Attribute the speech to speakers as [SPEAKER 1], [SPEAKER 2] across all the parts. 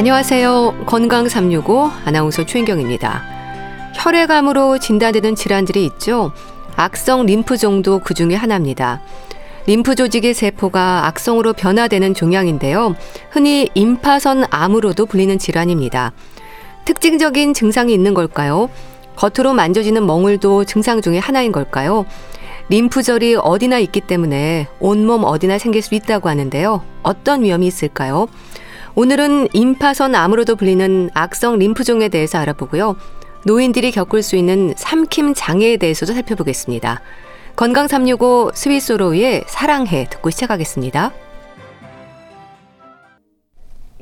[SPEAKER 1] 안녕하세요. 건강 365 아나운서 최인경입니다. 혈액암으로 진단되는 질환들이 있죠. 악성 림프종도 그 중에 하나입니다. 림프 조직의 세포가 악성으로 변화되는 종양인데요. 흔히 임파선 암으로도 불리는 질환입니다. 특징적인 증상이 있는 걸까요? 겉으로 만져지는 멍울도 증상 중에 하나인 걸까요? 림프절이 어디나 있기 때문에 온몸 어디나 생길 수 있다고 하는데요. 어떤 위험이 있을까요? 오늘은 임파선 암으로도 불리는 악성 림프종에 대해서 알아보고요. 노인들이 겪을 수 있는 삼킴 장애에 대해서도 살펴보겠습니다. 건강 365 스위스로의 사랑해 듣고 시작하겠습니다.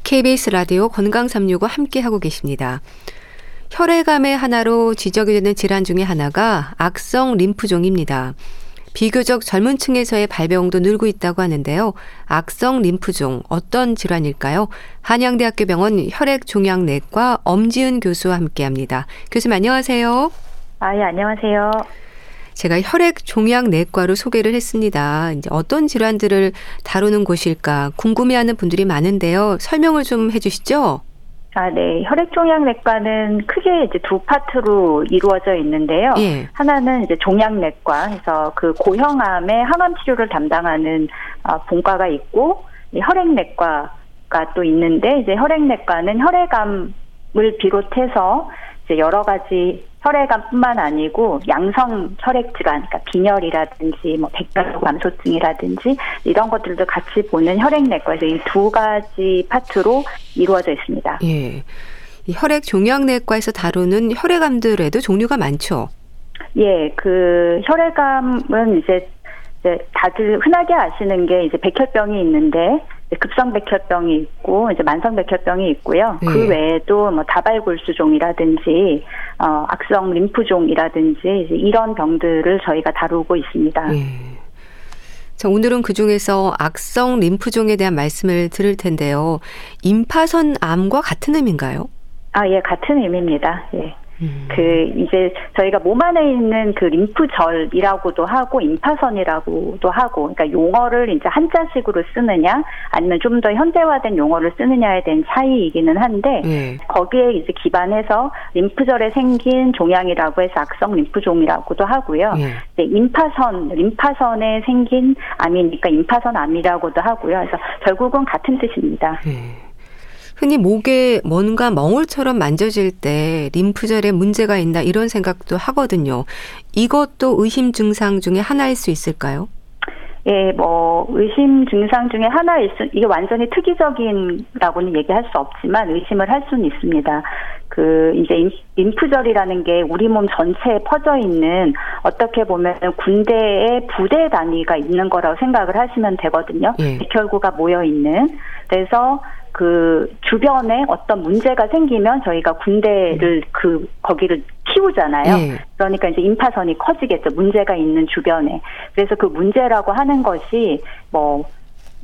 [SPEAKER 1] KBS 라디오 건강 365 함께 하고 계십니다. 혈액암의 하나로 지적이 되는 질환 중의 하나가 악성 림프종입니다. 비교적 젊은 층에서의 발병도 늘고 있다고 하는데요. 악성 림프종 어떤 질환일까요? 한양대학교 병원 혈액종양내과 엄지은 교수와 함께합니다. 교수님 안녕하세요.
[SPEAKER 2] 아, 예, 안녕하세요.
[SPEAKER 1] 제가 혈액 종양 내과로 소개를 했습니다. 이제 어떤 질환들을 다루는 곳일까 궁금해하는 분들이 많은데요. 설명을 좀 해주시죠.
[SPEAKER 2] 아, 네. 혈액종양내과는 크게 이제 두 파트로 이루어져 있는데요. 예. 하나는 이제 종양내과 해서 그 고형암의 항암 치료를 담당하는 어, 본과가 있고 혈액내과가 또 있는데 이제 혈액내과는 혈액암을 비롯해서 이제 여러 가지 혈액암뿐만 아니고 양성 혈액 질환, 그러니까 빈혈이라든지 뭐 백혈구 감소증이라든지 이런 것들도 같이 보는 혈액내과에서 이 두 가지 파트로 이루어져 있습니다.
[SPEAKER 1] 예. 이 혈액 종양내과에서 다루는 혈액암들에도 종류가 많죠.
[SPEAKER 2] 예, 그 혈액암은 이제 이제 다들 흔하게 아시는 게 이제 백혈병이 있는데 급성 백혈병이 있고 이제 만성 백혈병이 있고요. 그 네. 그 외에도 뭐 다발골수종이라든지 어 악성 림프종이라든지 이런 병들을 저희가 다루고 있습니다. 네.
[SPEAKER 1] 자, 오늘은 그 중에서 악성 림프종에 대한 말씀을 들을 텐데요. 임파선 암과 같은 의미인가요?
[SPEAKER 2] 아, 예, 같은 의미입니다. 예. 음. 그 이제 저희가 몸 안에 있는 그 림프절이라고도 하고 임파선이라고도 하고 그러니까 용어를 이제 한자식으로 쓰느냐 아니면 좀 더 현대화된 용어를 쓰느냐에 대한 차이이기는 한데 네. 거기에 이제 기반해서 림프절에 생긴 종양이라고 해서 악성 림프종이라고도 하고요. 네. 임파선 림파선에 생긴 암이니까 임파선 암이라고도 하고요. 그래서 결국은 같은 뜻입니다. 네.
[SPEAKER 1] 흔히 목에 뭔가 멍울처럼 만져질 때 림프절에 문제가 있나 이런 생각도 하거든요. 이것도 의심 증상 중에 하나일 수 있을까요?
[SPEAKER 2] 예, 뭐 의심 증상 중에 하나일 수 이게 완전히 특이적인라고는 얘기할 수 없지만 의심을 할 수는 있습니다. 그 이제 인프절이라는 게 우리 몸 전체에 퍼져 있는 어떻게 보면 군대의 부대 단위가 있는 거라고 생각을 하시면 되거든요. 예. 백혈구가 모여 있는 그래서 그 주변에 어떤 문제가 생기면 저희가 군대를 음. 그 거기를 키우잖아요. 예. 그러니까 이제 인파선이 커지겠죠. 문제가 있는 주변에. 그래서 그 문제라고 하는 것이 뭐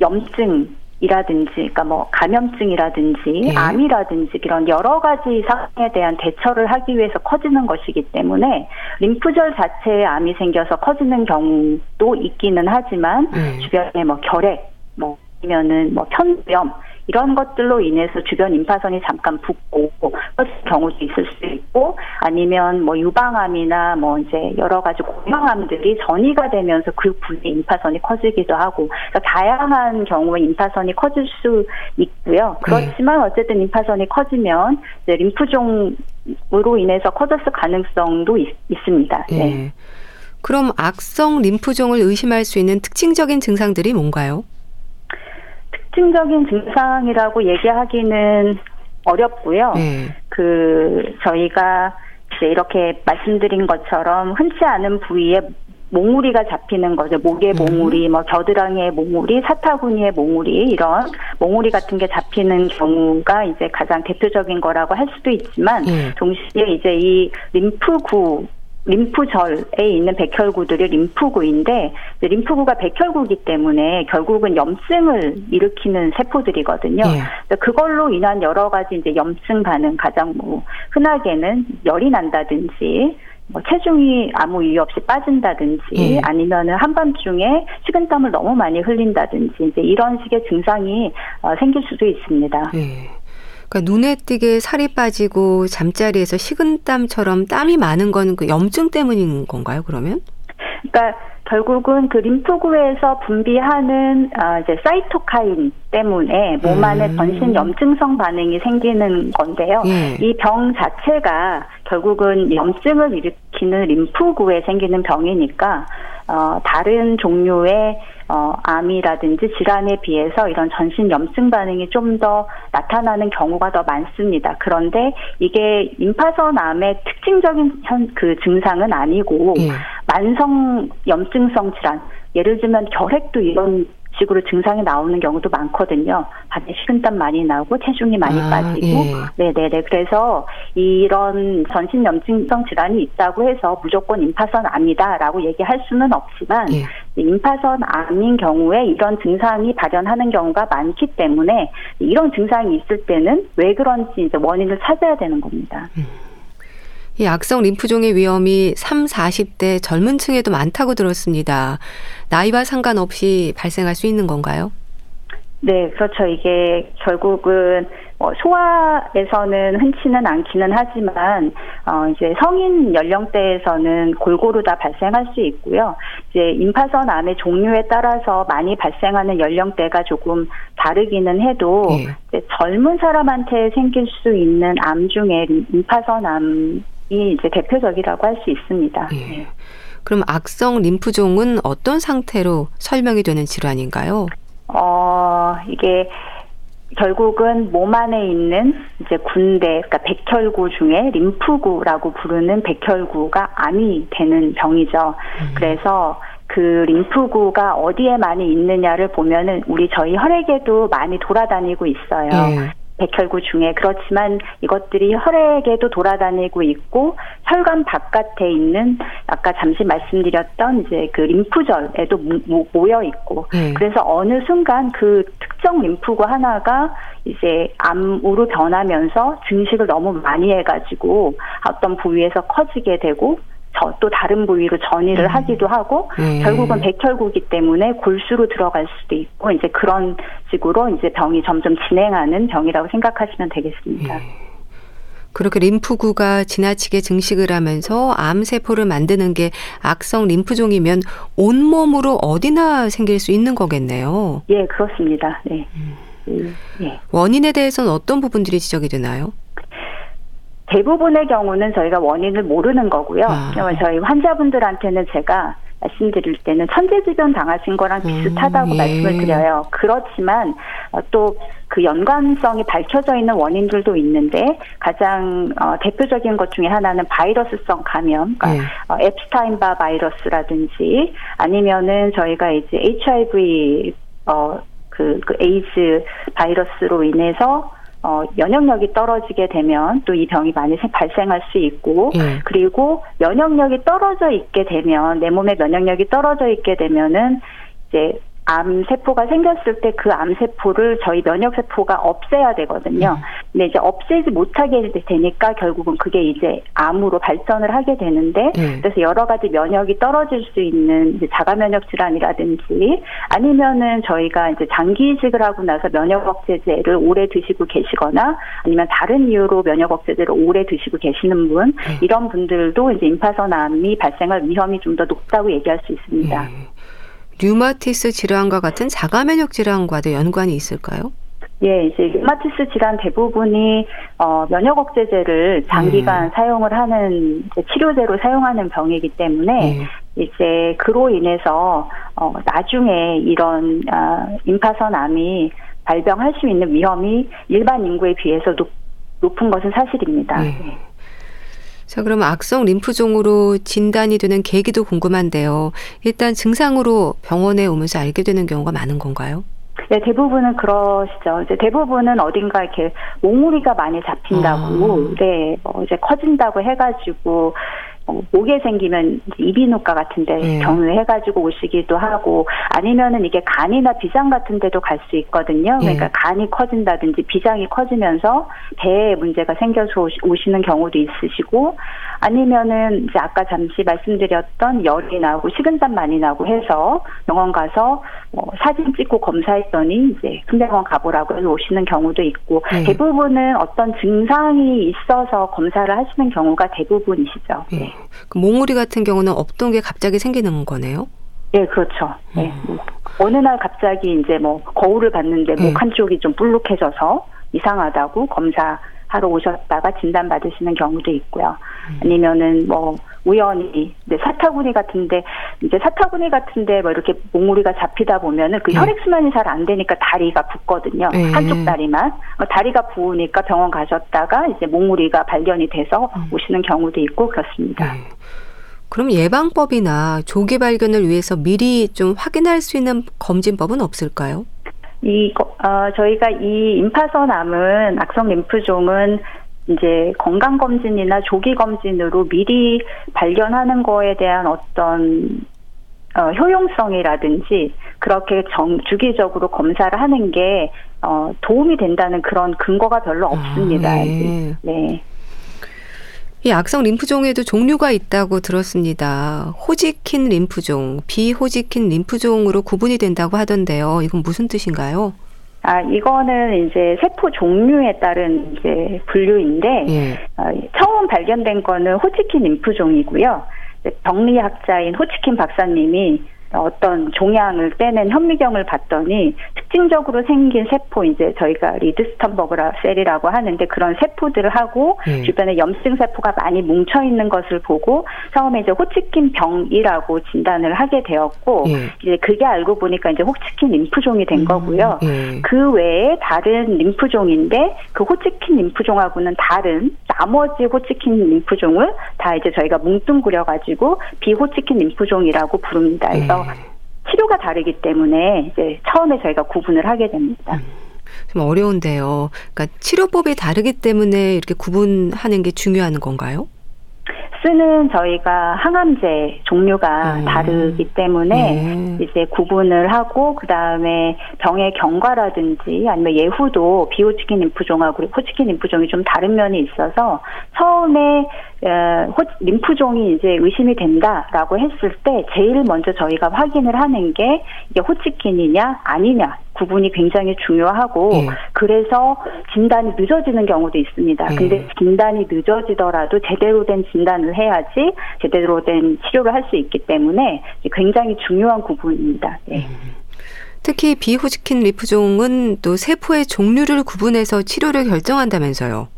[SPEAKER 2] 염증 이라든지, 그러니까 뭐 감염증이라든지, 예. 암이라든지 이런 여러 가지 상황에 대한 대처를 하기 위해서 커지는 것이기 때문에 림프절 자체에 암이 생겨서 커지는 경우도 있기는 하지만 예. 주변에 뭐 결핵, 뭐 아니면은 뭐 편병 이런 것들로 인해서 주변 임파선이 잠깐 붓고 그런 경우도 있을 수 있고 아니면 뭐 유방암이나 뭐 이제 여러 가지 고형암들이 전이가 되면서 그 부위에 임파선이 커지기도 하고 그러니까 다양한 경우에 임파선이 커질 수 있고요. 그렇지만 어쨌든 임파선이 커지면 이제 림프종으로 인해서 커졌을 가능성도 있, 습니다 네. 네.
[SPEAKER 1] 그럼 악성 림프종을 의심할 수 있는 특징적인 증상들이 뭔가요?
[SPEAKER 2] 특징적인 증상이라고 얘기하기는 어렵고요. 네. 그 저희가 이제 이렇게 말씀드린 것처럼 흔치 않은 부위에 몽우리가 잡히는 거죠. 목에 음. 몽우리, 뭐 겨드랑이에 몽우리, 사타구니에 몽우리 이런 몽우리 같은 게 잡히는 경우가 이제 가장 대표적인 거라고 할 수도 있지만 네. 동시에 이제 이 림프구 림프절에 있는 백혈구들이 림프구인데 림프구가 백혈구기 때문에 결국은 염증을 일으키는 세포들이거든요. 예. 그걸로 인한 여러 가지 이제 염증 반응 가장 뭐 흔하게는 열이 난다든지 뭐 체중이 아무 이유 없이 빠진다든지 예. 아니면은 한밤중에 식은땀을 너무 많이 흘린다든지 이제 이런 식의 증상이 어, 생길 수도 있습니다. 예.
[SPEAKER 1] 그러니까 눈에 띄게 살이 빠지고 잠자리에서 식은땀처럼 땀이 많은 건 그 염증 때문인 건가요? 그러면?
[SPEAKER 2] 그러니까 결국은 그 림프구에서 분비하는 아 이제 사이토카인 때문에 몸 안에 음. 전신 염증성 반응이 생기는 건데요. 예. 이병 자체가 결국은 염증을 일으키는 림프구에 생기는 병이니까 어 다른 종류의 어, 암이라든지 질환에 비해서 이런 전신 염증 반응이 좀 더 나타나는 경우가 더 많습니다. 그런데 이게 임파선 암의 특징적인 현, 그 증상은 아니고 예. 만성 염증성 질환, 예를 들면 결핵도 이런 식으로 증상이 나오는 경우도 많거든요. 밤에 식은땀 많이 나고 체중이 많이 아, 빠지고, 예. 네네네. 그래서 이런 전신 염증성 질환이 있다고 해서 무조건 임파선 암이다라고 얘기할 수는 없지만 예. 임파선 암인 경우에 이런 증상이 발현하는 경우가 많기 때문에 이런 증상이 있을 때는 왜 그런지 이제 원인을 찾아야 되는 겁니다. 음.
[SPEAKER 1] 이 악성 림프종의 위험이 3, 40대 젊은 층에도 많다고 들었습니다. 나이와 상관없이 발생할 수 있는 건가요?
[SPEAKER 2] 네, 그렇죠. 이게 결국은 뭐 소아에서는 흔치는 않기는 하지만 어 이제 성인 연령대에서는 골고루 다 발생할 수 있고요. 이제 임파선 암의 종류에 따라서 많이 발생하는 연령대가 조금 다르기는 해도 예. 젊은 사람한테 생길 수 있는 암 중에 임파선 암 이제 대표적이라고 할 수 있습니다. 예. 네.
[SPEAKER 1] 그럼 악성 림프종은 어떤 상태로 설명이 되는 질환인가요?
[SPEAKER 2] 어, 이게 결국은 몸 안에 있는 이제 군대, 그러니까 백혈구 중에 림프구라고 부르는 백혈구가 암이 되는 병이죠. 음. 그래서 그 림프구가 어디에 많이 있느냐를 보면은 우리 저희 혈액에도 많이 돌아다니고 있어요. 예. 백혈구 중에 그렇지만 이것들이 혈액에도 돌아다니고 있고 혈관 바깥에 있는 아까 잠시 말씀드렸던 이제 그 림프절에도 모여 있고 네. 그래서 어느 순간 그 특정 림프구 하나가 이제 암으로 변하면서 증식을 너무 많이 해가지고 어떤 부위에서 커지게 되고 또 다른 부위로 전이를 음. 하기도 하고 음. 결국은 백혈구기 때문에 골수로 들어갈 수도 있고 이제 그런 식으로 이제 병이 점점 진행하는 병이라고 생각하시면 되겠습니다. 음.
[SPEAKER 1] 그렇게 림프구가 지나치게 증식을 하면서 암세포를 만드는 게 악성 림프종이면 온몸으로 어디나 생길 수 있는 거겠네요.
[SPEAKER 2] 예, 그렇습니다. 네. 음.
[SPEAKER 1] 예. 원인에 대해서는 어떤 부분들이 지적이 되나요?
[SPEAKER 2] 대부분의 경우는 저희가 원인을 모르는 거고요. 아. 저희 환자분들한테는 제가 말씀드릴 때는 천재지변 당하신 거랑 음, 비슷하다고 음, 말씀을 드려요. 그렇지만 어, 또그 연관성이 밝혀져 있는 원인들도 있는데 가장 어, 대표적인 것 중에 하나는 바이러스성 감염, 그러니까 네. 어, 앱스타인바 바이러스라든지 아니면은 저희가 이제 HIV 어그 그 에이즈 바이러스로 인해서 어, 면역력이 떨어지게 되면 또 이 병이 많이 발생할 수 있고 예. 그리고 면역력이 떨어져 있게 되면 내 몸의 면역력이 떨어져 있게 되면은 이제 암 세포가 생겼을 때 그 암 세포를 저희 면역 세포가 없애야 되거든요. 음. 근데 이제 없애지 못하게 되니까 결국은 그게 이제 암으로 발전을 하게 되는데 음. 그래서 여러 가지 면역이 떨어질 수 있는 이제 자가 면역 질환이라든지 아니면은 저희가 이제 장기 이식을 하고 나서 면역 억제제를 오래 드시고 계시거나 아니면 다른 이유로 면역 억제제를 오래 드시고 계시는 분 음. 이런 분들도 이제 임파선 암이 발생할 위험이 좀 더 높다고 얘기할 수 있습니다. 음.
[SPEAKER 1] 류마티스 질환과 같은 자가 면역 질환과도 연관이 있을까요?
[SPEAKER 2] 예, 이제 류마티스 질환 대부분이 어, 면역 억제제를 장기간 음. 사용을 하는 치료제로 사용하는 병이기 때문에 음. 이제 그로 인해서 어, 나중에 이런 어, 임파선 암이 발병할 수 있는 위험이 일반 인구에 비해서 높, 높은 것은 사실입니다. 네. 네.
[SPEAKER 1] 자, 그럼 악성 림프종으로 진단이 되는 계기도 궁금한데요. 일단 증상으로 병원에 오면서 알게 되는 경우가 많은 건가요?
[SPEAKER 2] 네, 대부분은 그러시죠. 이제 대부분은 어딘가 이렇게 몽우리가 많이 잡힌다고, 아. 네, 뭐 이제 커진다고 해가지고 어, 목에 생기면 이비인후과 같은데 네. 경유해가지고 오시기도 하고 아니면은 이게 간이나 비장 같은 데도 갈 수 있거든요. 네. 그러니까 간이 커진다든지 비장이 커지면서 배에 문제가 생겨서 오시는 경우도 있으시고 아니면은 이제 아까 잠시 말씀드렸던 열이 나고 식은땀 많이 나고 해서 병원 가서 뭐 사진 찍고 검사했더니 이제 큰병원 가보라고 해서 오시는 경우도 있고 네. 대부분은 어떤 증상이 있어서 검사를 하시는 경우가 대부분이시죠. 네.
[SPEAKER 1] 그 몽우리 같은 경우는 없던 게 갑자기 생기는 거네요.
[SPEAKER 2] 네, 그렇죠. 네. 음. 어느 날 갑자기 이제 뭐 거울을 봤는데 목 네. 한쪽이 좀 불룩해져서 이상하다고 검사하러 오셨다가 진단 받으시는 경우도 있고요. 음. 아니면은 뭐 우연히 이제 사타구니 같은데 이제 사타구니 같은데 뭐 이렇게 몽우리가 잡히다 보면은 그 네. 혈액 순환이 잘 안 되니까 다리가 붓거든요. 네. 한쪽 다리만 어, 다리가 부으니까 병원 가셨다가 이제 몽우리가 발견이 돼서 음. 오시는 경우도 있고 그렇습니다. 네.
[SPEAKER 1] 그럼 예방법이나 조기 발견을 위해서 미리 좀 확인할 수 있는 검진법은 없을까요?
[SPEAKER 2] 이 어, 저희가 이 임파선암은 악성 림프종은 이제 건강 검진이나 조기 검진으로 미리 발견하는 거에 대한 어떤 어, 효용성이라든지 그렇게 정, 주기적으로 검사를 하는 게 어, 도움이 된다는 그런 근거가 별로 없습니다. 아, 네. 네.
[SPEAKER 1] 이 악성 림프종에도 종류가 있다고 들었습니다. 호지킨 림프종, 비호지킨 림프종으로 구분이 된다고 하던데요. 이건 무슨 뜻인가요?
[SPEAKER 2] 아, 이거는 이제 세포 종류에 따른 이제 분류인데, 예. 어, 처음 발견된 거는 호지킨 림프종이고요. 병리학자인 호지킨 박사님이 어떤 종양을 떼낸 현미경을 봤더니 특징적으로 생긴 세포 이제 저희가 Reed-Sternberg cell이라고 하는데 그런 세포들을 하고 네. 주변에 염증 세포가 많이 뭉쳐 있는 것을 보고 처음에 이제 호치킨 병이라고 진단을 하게 되었고 네. 이제 그게 알고 보니까 이제 호치킨 림프종이 된 음, 거고요. 네. 그 외에 다른 림프종인데 그 호치킨 림프종하고는 다른 나머지 호치킨 림프종을 다 이제 저희가 뭉뚱그려 가지고 비호치킨 림프종이라고 부릅니다. 그래서 치료가 다르기 때문에 이제 처음에 저희가 구분을 하게 됩니다. 음,
[SPEAKER 1] 좀 어려운데요. 그러니까 치료법이 다르기 때문에 이렇게 구분하는 게 중요한 건가요?
[SPEAKER 2] 쓰는 저희가 항암제 종류가 음. 다르기 때문에 네. 이제 구분을 하고 그 다음에 병의 경과라든지 아니면 예후도 비호치킨 림프종하고 호치킨 림프종이 좀 다른 면이 있어서 처음에 호, 림프종이 이제 의심이 된다라고 했을 때 제일 먼저 저희가 확인을 하는 게 이게 호치킨이냐 아니냐 구분이 굉장히 중요하고 예. 그래서 진단이 늦어지는 경우도 있습니다. 예. 근데 진단이 늦어지더라도 제대로 된 진단을 해야지 제대로 된 치료를 할 수 있기 때문에 굉장히 중요한 구분입니다. 예. 음.
[SPEAKER 1] 특히 비호지킨 림프종은 또 세포의 종류를 구분해서 치료를 결정한다면서요.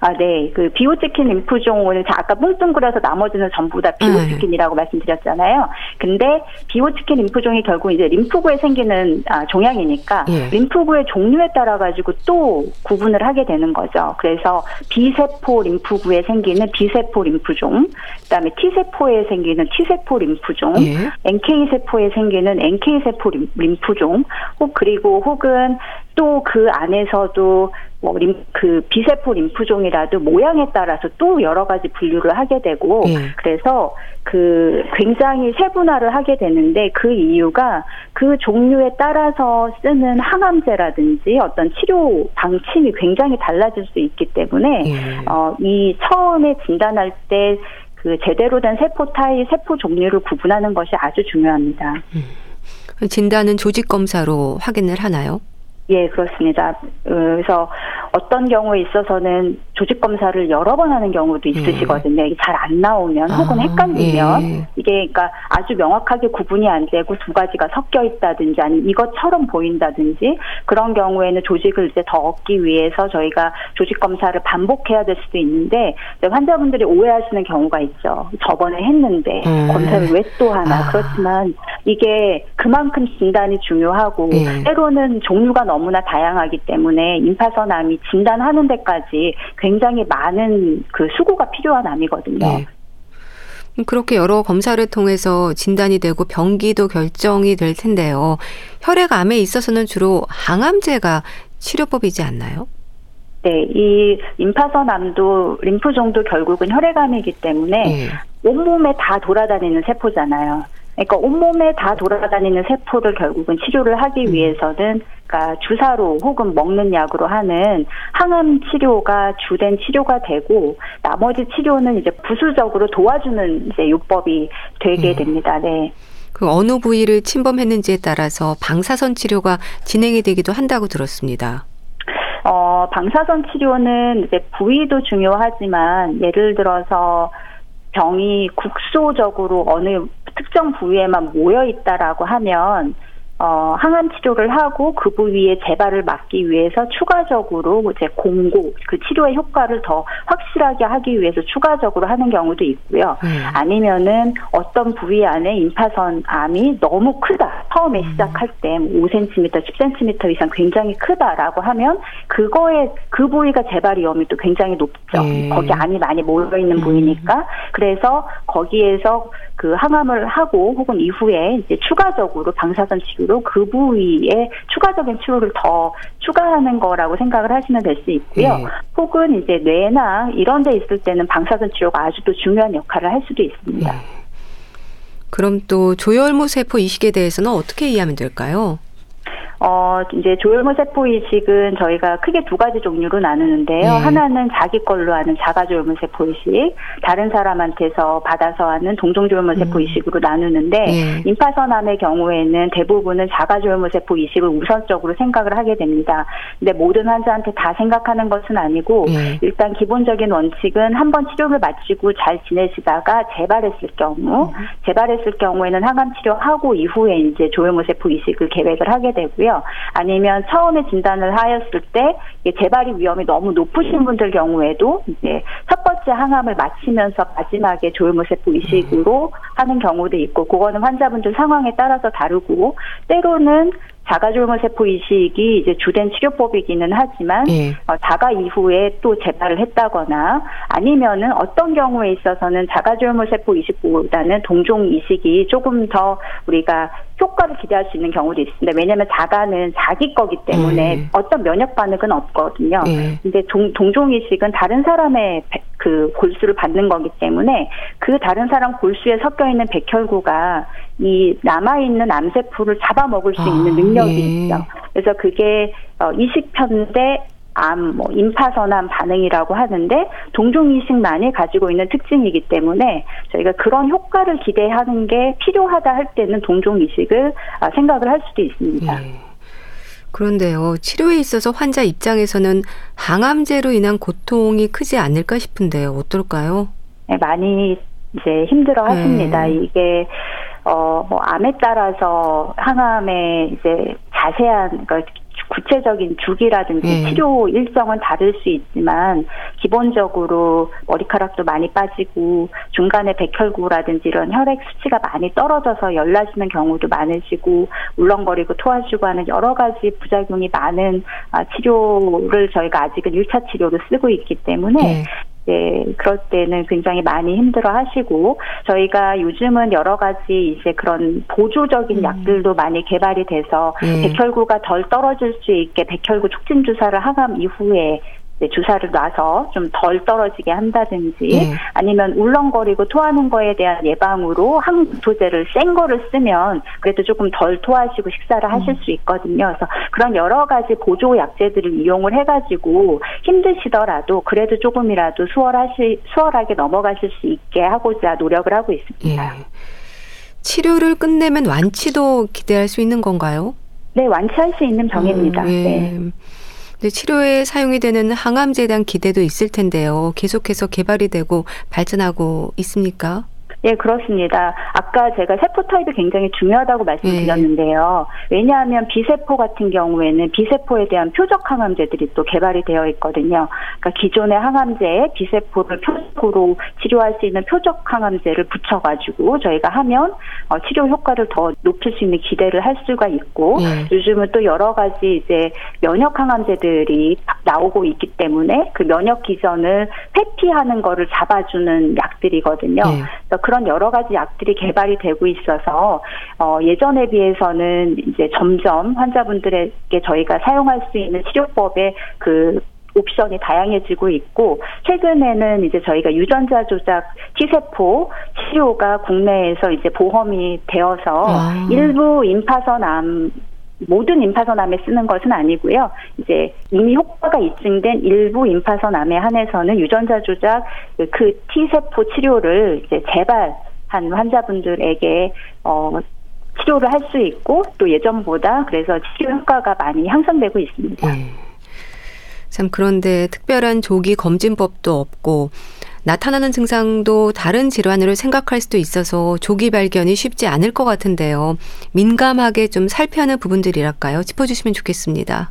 [SPEAKER 2] 아, 네. 그 비호지킨 림프종을 아까 뭉뚱그려서 나머지는 전부 다 비호지킨이라고 네. 말씀드렸잖아요. 근데 비호지킨 림프종이 결국 이제 림프구에 생기는 아, 종양이니까 네. 림프구의 종류에 따라 가지고 또 구분을 하게 되는 거죠. 그래서 B세포 림프구에 생기는 B세포 림프종, 그다음에 T세포에 생기는 T세포 림프종, 네. NK세포에 생기는 NK세포 림프종, 혹 그리고 혹은 또 그 안에서도 뭐, 림, 그, 비세포 림프종이라도 모양에 따라서 또 여러 가지 분류를 하게 되고, 네. 그래서 그, 굉장히 세분화를 하게 되는데, 그 이유가 그 종류에 따라서 쓰는 항암제라든지 어떤 치료 방침이 굉장히 달라질 수 있기 때문에, 네. 어, 이 처음에 진단할 때 그 제대로 된 세포 타입, 세포 종류를 구분하는 것이 아주 중요합니다.
[SPEAKER 1] 음. 진단은 조직 검사로 확인을 하나요?
[SPEAKER 2] 예, 그렇습니다. 그래서 어떤 경우에 있어서는 조직 검사를 여러 번 하는 경우도 예. 있으시거든요. 이게 잘 안 나오면 혹은 아, 헷갈리면 예. 이게 그러니까 아주 명확하게 구분이 안 되고 두 가지가 섞여 있다든지 아니 이것처럼 보인다든지 그런 경우에는 조직을 이제 더 얻기 위해서 저희가 조직 검사를 반복해야 될 수도 있는데 환자분들이 오해하시는 경우가 있죠. 저번에 했는데 음. 검사를 왜 또 하나 아. 그렇지만 이게 그만큼 진단이 중요하고 예. 때로는 종류가 너무 너무나 다양하기 때문에 임파선암이 진단하는 데까지 굉장히 많은 그 수고가 필요한 암이거든요. 네.
[SPEAKER 1] 그렇게 여러 검사를 통해서 진단이 되고 병기도 결정이 될 텐데요. 혈액암에 있어서는 주로 항암제가 치료법이지 않나요?
[SPEAKER 2] 네, 이 임파선암도 림프종도 결국은 혈액암이기 때문에 네. 온몸에 다 돌아다니는 세포잖아요. 그러니까 온몸에 다 돌아다니는 세포를 결국은 치료를 하기 음. 위해서는 그러니까 주사로 혹은 먹는 약으로 하는 항암 치료가 주된 치료가 되고 나머지 치료는 이제 부수적으로 도와주는 이제 요법이 되게 음. 됩니다. 네.
[SPEAKER 1] 그 어느 부위를 침범했는지에 따라서 방사선 치료가 진행이 되기도 한다고 들었습니다.
[SPEAKER 2] 어, 방사선 치료는 이제 부위도 중요하지만 예를 들어서 병이 국소적으로 어느 특정 부위에만 모여 있다라고 하면 어, 항암 치료를 하고 그 부위의 재발을 막기 위해서 추가적으로 이제 공고 그 치료의 효과를 더 확실하게 하기 위해서 추가적으로 하는 경우도 있고요. 음. 아니면은 어떤 부위 안에 임파선 암이 너무 크다. 처음에 음. 시작할 때 5cm, 10cm 이상 굉장히 크다라고 하면 그거에 그 부위가 재발 위험이 또 굉장히 높죠. 음. 거기 안이 많이 모여 있는 음. 부위니까. 그래서 거기에서 그 항암을 하고 혹은 이후에 이제 추가적으로 방사선 치료 방식으로 그 부위에 추가적인 치료를 더 추가하는 거라고 생각을 하시면 될 수 있고요. 네. 혹은 이제 뇌나 이런 데 있을 때는 방사선 치료가 아주 또 중요한 역할을 할 수도 있습니다. 네.
[SPEAKER 1] 그럼 또 조혈모 세포 이식에 대해서는 어떻게 이해하면 될까요?
[SPEAKER 2] 어, 이제 조혈모 세포 이식은 저희가 크게 두 가지 종류로 나누는데요. 네. 하나는 자기 걸로 하는 자가 조혈모 세포 이식, 다른 사람한테서 받아서 하는 동종 조혈모 세포 음. 이식으로 나누는데 네. 임파선암의 경우에는 대부분은 자가 조혈모 세포 이식을 우선적으로 생각을 하게 됩니다. 근데 모든 환자한테 다 생각하는 것은 아니고 네. 일단 기본적인 원칙은 한 번 치료를 마치고 잘 지내시다가 재발했을 경우, 음. 재발했을 경우에는 항암 치료하고 이후에 이제 조혈모 세포 이식을 계획을 하게 되고요. 있고요. 아니면 처음에 진단을 하였을 때 재발이 위험이 너무 높으신 분들 경우에도 이제 첫 번째 항암을 마치면서 마지막에 조혈모세포 이식으로 하는 경우도 있고 그거는 환자분들 상황에 따라서 다르고 때로는 자가졸모 세포 이식이 이제 주된 치료법이기는 하지만 예. 어, 자가 이후에 또 재발을 했다거나 아니면은 어떤 경우에 있어서는 자가졸모 세포 이식보다는 동종 이식이 조금 더 우리가 효과를 기대할 수 있는 경우도 있습니다. 왜냐하면 자가는 자기 거기 때문에 음. 어떤 면역 반응은 없거든요. 음. 근데 동, 동종 이식은 다른 사람의 그 골수를 받는 거기 때문에 그 다른 사람 골수에 섞여 있는 백혈구가 이 남아 있는 암세포를 잡아먹을 수 있는 아, 능력이 예. 있죠. 그래서 그게 어, 이식편대 암, 뭐 임파선암 반응이라고 하는데 동종 이식만이 가지고 있는 특징이기 때문에 저희가 그런 효과를 기대하는 게 필요하다 할 때는 동종 이식을 아, 생각을 할 수도 있습니다. 예.
[SPEAKER 1] 그런데요, 치료에 있어서 환자 입장에서는 항암제로 인한 고통이 크지 않을까 싶은데요, 어떨까요?
[SPEAKER 2] 네, 많이 이제 힘들어 하십니다. 네. 이게 어, 뭐, 암에 따라서 항암의 이제 자세한, 그러니까 구체적인 주기라든지 네. 치료 일정은 다를 수 있지만 기본적으로 머리카락도 많이 빠지고 중간에 백혈구라든지 이런 혈액 수치가 많이 떨어져서 열나시는 경우도 많으시고 울렁거리고 토하시고 하는 여러 가지 부작용이 많은 아, 치료를 저희가 아직은 1차 치료로 쓰고 있기 때문에 네. 네, 그럴 때는 굉장히 많이 힘들어 하시고, 저희가 요즘은 여러 가지 이제 그런 보조적인 음. 약들도 많이 개발이 돼서, 네. 백혈구가 덜 떨어질 수 있게 백혈구 촉진 주사를 항암 이후에 주사를 놔서 좀 덜 떨어지게 한다든지 네. 아니면 울렁거리고 토하는 거에 대한 예방으로 항구토제를 센 거를 쓰면 그래도 조금 덜 토하시고 식사를 음. 하실 수 있거든요. 그래서 그런 여러 가지 보조 약제들을 이용을 해가지고 힘드시더라도 그래도 조금이라도 수월하시 수월하게 넘어가실 수 있게 하고자 노력을 하고 있습니다. 네.
[SPEAKER 1] 치료를 끝내면 완치도 기대할 수 있는 건가요?
[SPEAKER 2] 네, 완치할 수 있는 병입니다. 음, 네. 네.
[SPEAKER 1] 네, 치료에 사용이 되는 항암제에 대한 기대도 있을 텐데요. 계속해서 개발이 되고 발전하고 있습니까?
[SPEAKER 2] 예, 그렇습니다. 아까 제가 세포 타입이 굉장히 중요하다고 말씀드렸는데요. 예. 왜냐하면 비세포 같은 경우에는 비세포에 대한 표적 항암제들이 또 개발이 되어 있거든요. 그러니까 기존의 항암제에 비세포를 표적으로 치료할 수 있는 표적 항암제를 붙여가지고 저희가 하면 어, 치료 효과를 더 높일 수 있는 기대를 할 수가 있고 예. 요즘은 또 여러 가지 이제 면역 항암제들이 나오고 있기 때문에 그 면역 기전을 회피하는 거를 잡아주는 약들이거든요. 예. 그런 여러 가지 약들이 개발이 되고 있어서 어, 예전에 비해서는 이제 점점 환자분들에게 저희가 사용할 수 있는 치료법의 그 옵션이 다양해지고 있고 최근에는 이제 저희가 유전자 조작 T세포 치료가 국내에서 이제 보험이 되어서 아. 일부 임파선암 모든 임파선암에 쓰는 것은 아니고요. 이제 이미 효과가 입증된 일부 임파선암에 한해서는 유전자 조작 그 T세포 치료를 이제 재발한 환자분들에게 어 치료를 할 수 있고 또 예전보다 그래서 치료 효과가 많이 향상되고 있습니다. 네.
[SPEAKER 1] 참 그런데 특별한 조기 검진법도 없고 나타나는 증상도 다른 질환으로 생각할 수도 있어서 조기 발견이 쉽지 않을 것 같은데요. 민감하게 좀 살펴야 하는 부분들이랄까요? 짚어주시면 좋겠습니다.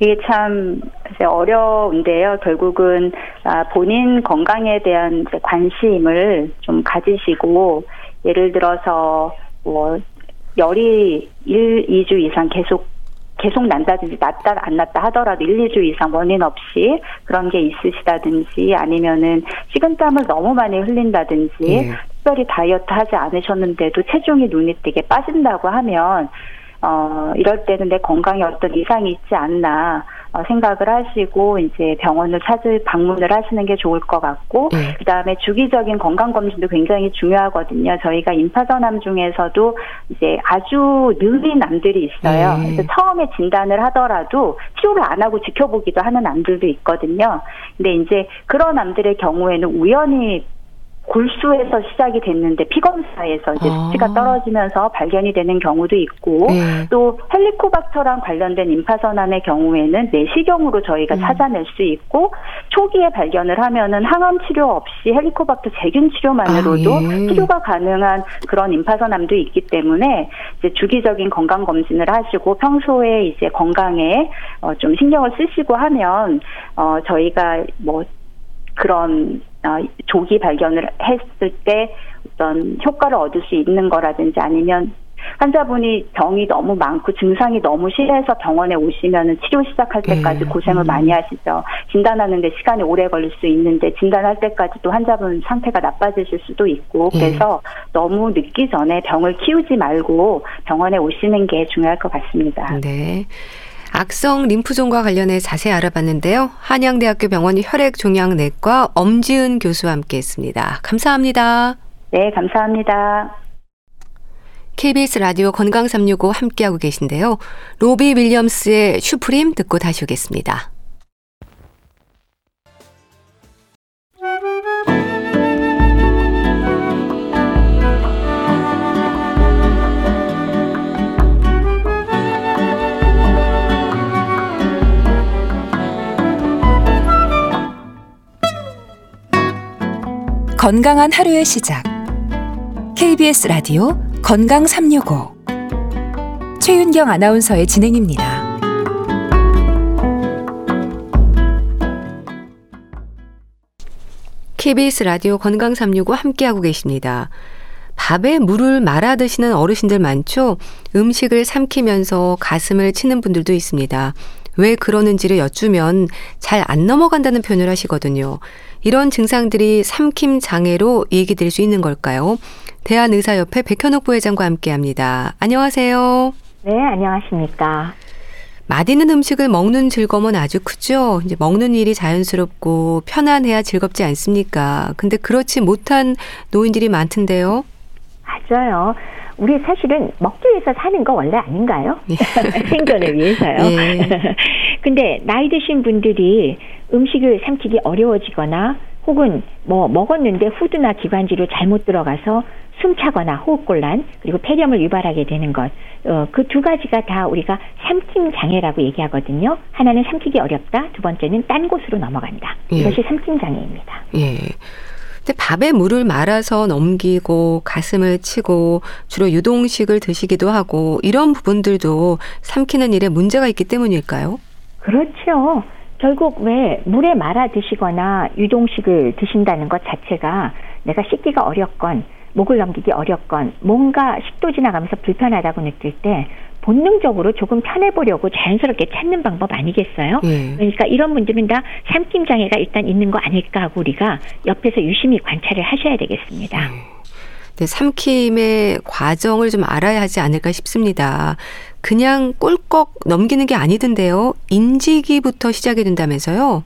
[SPEAKER 2] 이게 참 어려운데요. 결국은 아, 본인 건강에 대한 관심을 좀 가지시고 예를 들어서 뭐 열이 1, 2주 이상 계속 계속 난다든지 낫다 안 낫다 하더라도 1, 2주 이상 원인 없이 그런 게 있으시다든지 아니면은 식은땀을 너무 많이 흘린다든지 예. 특별히 다이어트 하지 않으셨는데도 체중이 눈이 띄게 빠진다고 하면 어 이럴 때는 내 건강에 어떤 이상이 있지 않나 어, 생각을 하시고 이제 병원을 찾을 방문을 하시는 게 좋을 것 같고 네. 그다음에 주기적인 건강 검진도 굉장히 중요하거든요. 저희가 임파선암 중에서도 이제 아주 느린 암들이 있어요. 네. 그래서 처음에 진단을 하더라도 치료를 안 하고 지켜보기도 하는 암들도 있거든요. 근데 이제 그런 암들의 경우에는 우연히 골수에서 시작이 됐는데 피검사에서 이제 아. 수치가 떨어지면서 발견이 되는 경우도 있고 네. 또 헬리코박터랑 관련된 임파선암의 경우에는 내시경으로 저희가 음. 찾아낼 수 있고 초기에 발견을 하면은 항암 치료 없이 헬리코박터 세균 치료만으로도 아, 예. 치료가 가능한 그런 임파선암도 있기 때문에 이제 주기적인 건강 검진을 하시고 평소에 이제 건강에 어, 좀 신경을 쓰시고 하면 어, 저희가 뭐 그런 어, 조기 발견을 했을 때 어떤 효과를 얻을 수 있는 거라든지 아니면 환자분이 병이 너무 많고 증상이 너무 심해서 병원에 오시면 치료 시작할 때까지 네. 고생을 음. 많이 하시죠. 진단하는데 시간이 오래 걸릴 수 있는데 진단할 때까지 또 환자분 상태가 나빠지실 수도 있고 네. 그래서 네. 너무 늦기 전에 병을 키우지 말고 병원에 오시는 게 중요할 것 같습니다.
[SPEAKER 1] 네. 악성 림프종과 관련해 자세히 알아봤는데요. 한양대학교 병원 혈액종양내과 엄지은 교수와 함께했습니다. 감사합니다.
[SPEAKER 2] 네, 감사합니다.
[SPEAKER 1] KBS 라디오 건강 365 함께하고 계신데요. 로비 윌리엄스의 슈프림 듣고 다시 오겠습니다.
[SPEAKER 3] 건강한 하루의 시작. KBS 라디오 건강 365. 최윤경 아나운서의 진행입니다.
[SPEAKER 1] KBS 라디오 건강 365 함께하고 계십니다. 밥에 물을 말아 드시는 어르신들 많죠? 음식을 삼키면서 가슴을 치는 분들도 있습니다. 왜 그러는지를 여쭈면 잘 안 넘어간다는 표현을 하시거든요. 이런 증상들이 삼킴 장애로 얘기될 수 있는 걸까요? 대한의사협회 백현옥 부회장과 함께합니다. 안녕하세요.
[SPEAKER 4] 네, 안녕하십니까.
[SPEAKER 1] 맛있는 음식을 먹는 즐거움은 아주 크죠. 이제 먹는 일이 자연스럽고 편안해야 즐겁지 않습니까? 근데 그렇지 못한 노인들이 많던데요.
[SPEAKER 4] 맞아요. 우리 사실은 먹기 위해서 사는 거 원래 아닌가요? 예. 생존을 위해서요. 예. 근데 나이 드신 분들이 음식을 삼키기 어려워지거나 혹은 뭐 먹었는데 후두나 기관지로 잘못 들어가서 숨차거나 호흡곤란 그리고 폐렴을 유발하게 되는 것. 어, 그 두 가지가 다 우리가 삼킴 장애라고 얘기하거든요. 하나는 삼키기 어렵다. 두 번째는 딴 곳으로 넘어간다. 예. 이것이 삼킴 장애입니다.
[SPEAKER 1] 예. 근데 밥에 물을 말아서 넘기고 가슴을 치고 주로 유동식을 드시기도 하고 이런 부분들도 삼키는 일에 문제가 있기 때문일까요?
[SPEAKER 4] 그렇죠. 결국 왜 물에 말아 드시거나 유동식을 드신다는 것 자체가 내가 씻기가 어렵건 목을 넘기기 어렵건 뭔가 식도 지나가면서 불편하다고 느낄 때 본능적으로 조금 편해보려고 자연스럽게 찾는 방법 아니겠어요? 네. 그러니까 이런 분들은 다 삼킴 장애가 일단 있는 거 아닐까 하고 우리가 옆에서 유심히 관찰을 하셔야 되겠습니다.
[SPEAKER 1] 네. 삼킴의 과정을 좀 알아야 하지 않을까 싶습니다. 그냥 꿀꺽 넘기는 게 아니던데요. 인지기부터 시작이 된다면서요?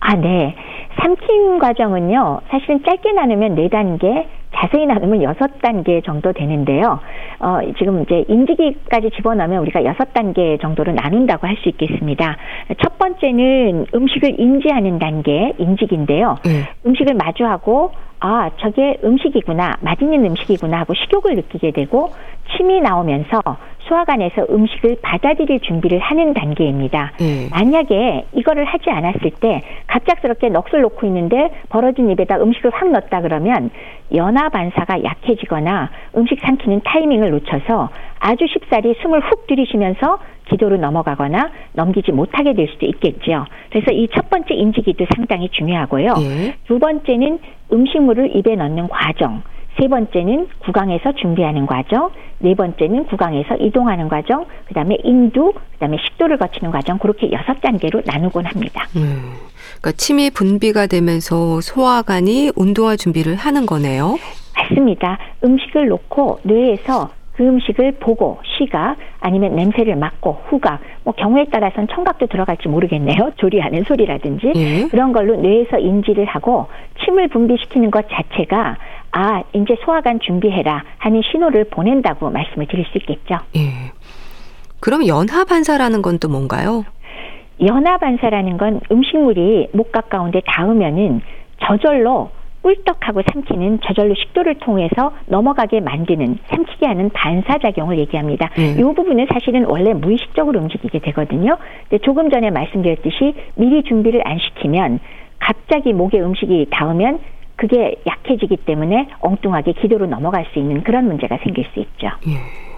[SPEAKER 4] 아, 네. 삼킴 과정은요, 사실은 짧게 나누면 네 단계, 자세히 나누면 여섯 단계 정도 되는데요. 어, 지금 이제 인지기까지 집어넣으면 우리가 여섯 단계 정도로 나눈다고 할 수 있겠습니다. 첫 번째는 음식을 인지하는 단계, 인지기인데요. 네. 음식을 마주하고 아, 저게 음식이구나, 맛있는 음식이구나 하고 식욕을 느끼게 되고 침이 나오면서 소화관에서 음식을 받아들일 준비를 하는 단계입니다. 네. 만약에 이거를 하지 않았을 때 갑작스럽게 넋을 놓고 있는데 벌어진 입에다 음식을 확 넣었다 그러면 연화 반사가 약해지거나 음식 삼키는 타이밍을 놓쳐서 아주 쉽사리 숨을 훅 들이쉬면서 기도로 넘어가거나 넘기지 못하게 될 수도 있겠죠. 그래서 이 첫 번째 인지기도 상당히 중요하고요. 네. 두 번째는 음식물을 입에 넣는 과정. 세 번째는 구강에서 준비하는 과정, 네 번째는 구강에서 이동하는 과정, 그 다음에 인두, 그 다음에 식도를 거치는 과정, 그렇게 여섯 단계로 나누곤 합니다. 음,
[SPEAKER 1] 그러니까 침이 분비가 되면서 소화관이 운동할 준비를 하는 거네요.
[SPEAKER 4] 맞습니다. 음식을 놓고 뇌에서 그 음식을 보고 시각 아니면 냄새를 맡고 후각 뭐 경우에 따라서는 청각도 들어갈지 모르겠네요 조리하는 소리라든지 예. 그런 걸로 뇌에서 인지를 하고 침을 분비시키는 것 자체가 아, 이제 소화관 준비해라 하는 신호를 보낸다고 말씀을 드릴 수 있겠죠. 예.
[SPEAKER 1] 그럼 연하 반사라는 건 또 뭔가요?
[SPEAKER 4] 연하 반사라는 건 음식물이 목각 가운데 닿으면은 저절로 꿀떡하고 삼키는 저절로 식도를 통해서 넘어가게 만드는 삼키게 하는 반사작용을 얘기합니다. 이 음. 부분은 사실은 원래 무의식적으로 움직이게 되거든요. 근데 조금 전에 말씀드렸듯이 미리 준비를 안 시키면 갑자기 목에 음식이 닿으면 그게 약해지기 때문에 엉뚱하게 기도로 넘어갈 수 있는 그런 문제가 생길 수 있죠. 예.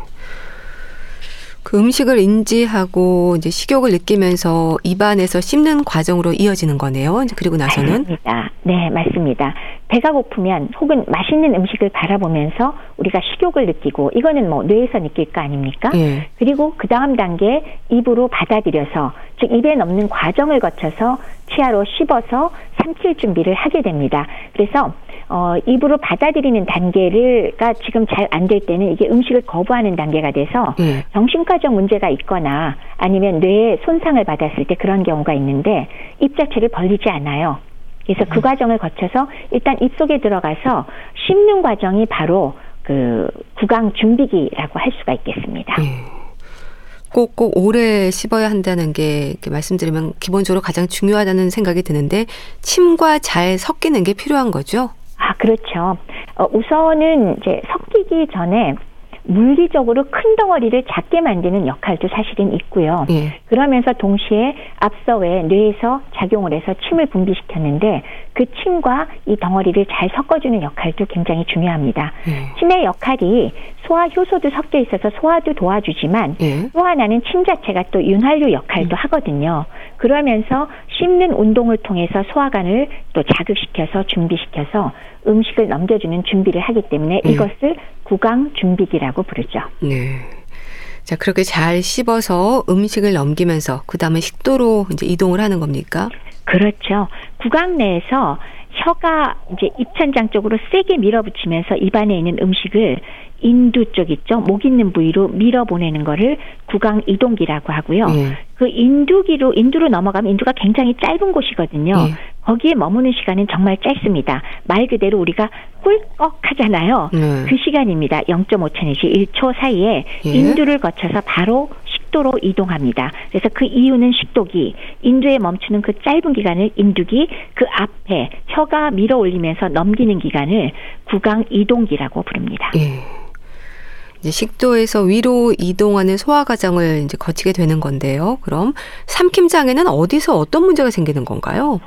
[SPEAKER 1] 그 음식을 인지하고 이제 식욕을 느끼면서 입안에서 씹는 과정으로 이어지는 거네요. 그리고 나서는
[SPEAKER 4] 맞습니다. 네, 맞습니다. 배가 고프면 혹은 맛있는 음식을 바라보면서 우리가 식욕을 느끼고 이거는 뭐 뇌에서 느낄 거 아닙니까? 예. 그리고 그 다음 단계 입으로 받아들여서 즉 입에 넣는 과정을 거쳐서 치아로 씹어서 삼킬 준비를 하게 됩니다. 그래서 어, 입으로 받아들이는 단계를가 지금 잘 안 될 때는 이게 음식을 거부하는 단계가 돼서 예. 정신과적 문제가 있거나 아니면 뇌에 손상을 받았을 때 그런 경우가 있는데 입 자체를 벌리지 않아요. 그래서 그 음. 과정을 거쳐서 일단 입속에 들어가서 씹는 과정이 바로 그 구강 준비기라고 할 수가 있겠습니다. 예.
[SPEAKER 1] 꼭꼭 오래 씹어야 한다는 게 말씀드리면 기본적으로 가장 중요하다는 생각이 드는데 침과 잘 섞이는 게 필요한 거죠?
[SPEAKER 4] 아 그렇죠. 어, 우선은 이제 섞이기 전에 물리적으로 큰 덩어리를 작게 만드는 역할도 사실은 있고요. 예. 그러면서 동시에 앞서 왜 뇌에서 작용을 해서 침을 분비시켰는데 그 침과 이 덩어리를 잘 섞어주는 역할도 굉장히 중요합니다. 예. 침의 역할이 소화 효소도 섞여 있어서 소화도 도와주지만 예. 또 하나는 침 자체가 또 윤활유 역할도 음. 하거든요. 그러면서 씹는 운동을 통해서 소화관을 또 자극시켜서 준비시켜서 음식을 넘겨주는 준비를 하기 때문에 네. 이것을 구강 준비기라고 부르죠. 네.
[SPEAKER 1] 자, 그렇게 잘 씹어서 음식을 넘기면서 그 다음에 식도로 이제 이동을 하는 겁니까?
[SPEAKER 4] 그렇죠. 구강 내에서 혀가 이제 입천장 쪽으로 세게 밀어붙이면서 입안에 있는 음식을 인두 쪽 있죠. 목 있는 부위로 밀어보내는 거를 구강 이동기라고 하고요. 예. 그 인두기로 인두로 넘어가면 인두가 굉장히 짧은 곳이거든요. 예. 거기에 머무는 시간은 정말 짧습니다. 말 그대로 우리가 꿀꺽 하잖아요. 예. 그 시간입니다. 0.5초 내지 1초 사이에 예. 인두를 거쳐서 바로 식도로 이동합니다. 그래서 그 이유는 식도기, 인두에 멈추는 그 짧은 기간을 인두기, 그 앞에 혀가 밀어 올리면서 넘기는 기간을 구강 이동기라고 부릅니다. 예.
[SPEAKER 1] 이제 식도에서 위로 이동하는 소화 과정을 이제 거치게 되는 건데요. 그럼 삼킴장에는 어디서 어떤 문제가 생기는 건가요?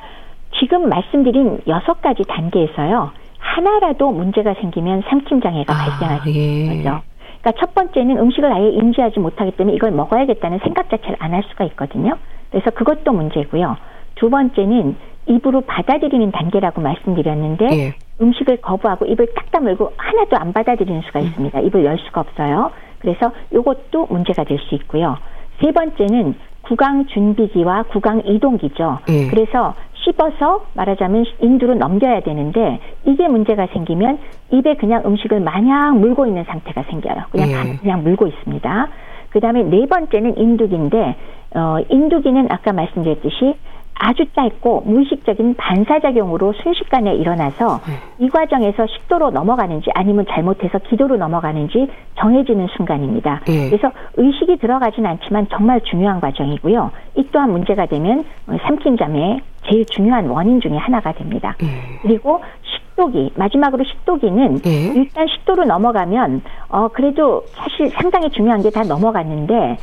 [SPEAKER 4] 지금 말씀드린 여섯 가지 단계에서요. 하나라도 문제가 생기면 삼킴 장애가 아, 발생하는 예. 거죠. 그러니까 첫 번째는 음식을 아예 인지하지 못하기 때문에 이걸 먹어야겠다는 생각 자체를 안 할 수가 있거든요. 그래서 그것도 문제고요. 두 번째는 입으로 받아들이는 단계라고 말씀드렸는데 예. 음식을 거부하고 입을 딱 다물고 하나도 안 받아들이는 수가 있습니다. 입을 열 수가 없어요. 그래서 이것도 문제가 될 수 있고요. 세 번째는 구강 준비기와 구강 이동기죠. 예. 그래서 씹어서 말하자면 인두로 넘겨야 되는데 이게 문제가 생기면 입에 그냥 음식을 마냥 물고 있는 상태가 생겨요. 그냥 예. 그냥 물고 있습니다. 그 다음에 네 번째는 인두기인데 어, 인두기는 아까 말씀드렸듯이 아주 짧고 무의식적인 반사작용으로 순식간에 일어나서 네. 이 과정에서 식도로 넘어가는지 아니면 잘못해서 기도로 넘어가는지 정해지는 순간입니다. 네. 그래서 의식이 들어가진 않지만 정말 중요한 과정이고요. 이 또한 문제가 되면 삼킴잠의 제일 중요한 원인 중의 하나가 됩니다. 네. 그리고 식도기 마지막으로 식도기는 네. 일단 식도로 넘어가면 어 그래도 사실 상당히 중요한 게 다 넘어갔는데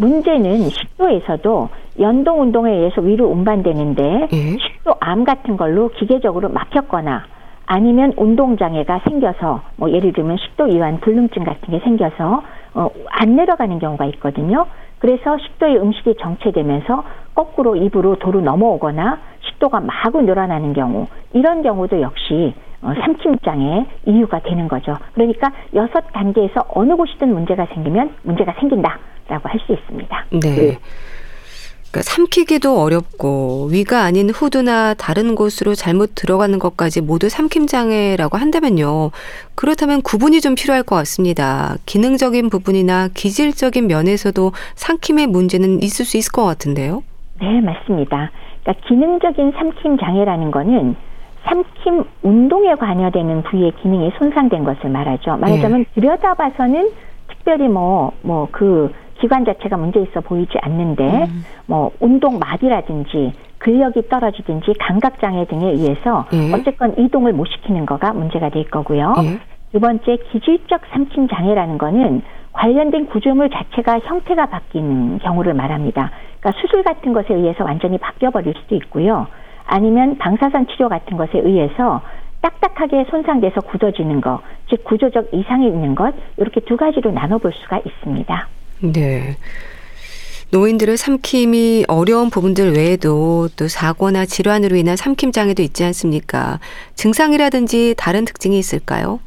[SPEAKER 4] 문제는 식도에서도 연동 운동에 의해서 위로 운반되는데 예? 식도암 같은 걸로 기계적으로 막혔거나 아니면 운동 장애가 생겨서 뭐 예를 들면 식도 이완 불능증 같은 게 생겨서 어, 안 내려가는 경우가 있거든요. 그래서 식도의 음식이 정체되면서 거꾸로 입으로 도로 넘어오거나 식도가 마구 늘어나는 경우 이런 경우도 역시 어, 삼킴장애 이유가 되는 거죠. 그러니까 여섯 단계에서 어느 곳이든 문제가 생기면 문제가 생긴다 라고 할 수 있습니다.
[SPEAKER 1] 네. 네. 그러니까 삼키기도 어렵고 위가 아닌 후두나 다른 곳으로 잘못 들어가는 것까지 모두 삼킴 장애라고 한다면요. 그렇다면 구분이 좀 필요할 것 같습니다. 기능적인 부분이나 기질적인 면에서도 삼킴의 문제는 있을 수 있을 것 같은데요.
[SPEAKER 4] 네, 맞습니다. 그러니까 기능적인 삼킴 장애라는 거는 삼킴 운동에 관여되는 부위의 기능이 손상된 것을 말하죠. 말하자면 네. 들여다봐서는 특별히 뭐 뭐 그 기관 자체가 문제 있어 보이지 않는데 음. 뭐 운동 마비라든지 근력이 떨어지든지 감각 장애 등에 의해서 네. 어쨌건 이동을 못 시키는 거가 문제가 될 거고요. 네. 두 번째 기질적 삼킴 장애라는 거는 관련된 구조물 자체가 형태가 바뀌는 경우를 말합니다. 그러니까 수술 같은 것에 의해서 완전히 바뀌어 버릴 수도 있고요. 아니면 방사선 치료 같은 것에 의해서 딱딱하게 손상돼서 굳어지는 것, 즉 구조적 이상이 있는 것 이렇게 두 가지로 나눠볼 수가 있습니다.
[SPEAKER 1] 네. 노인들의 삼킴이 어려운 부분들 외에도 또 사고나 질환으로 인한 삼킴 장애도 있지 않습니까? 증상이라든지 다른 특징이 있을까요?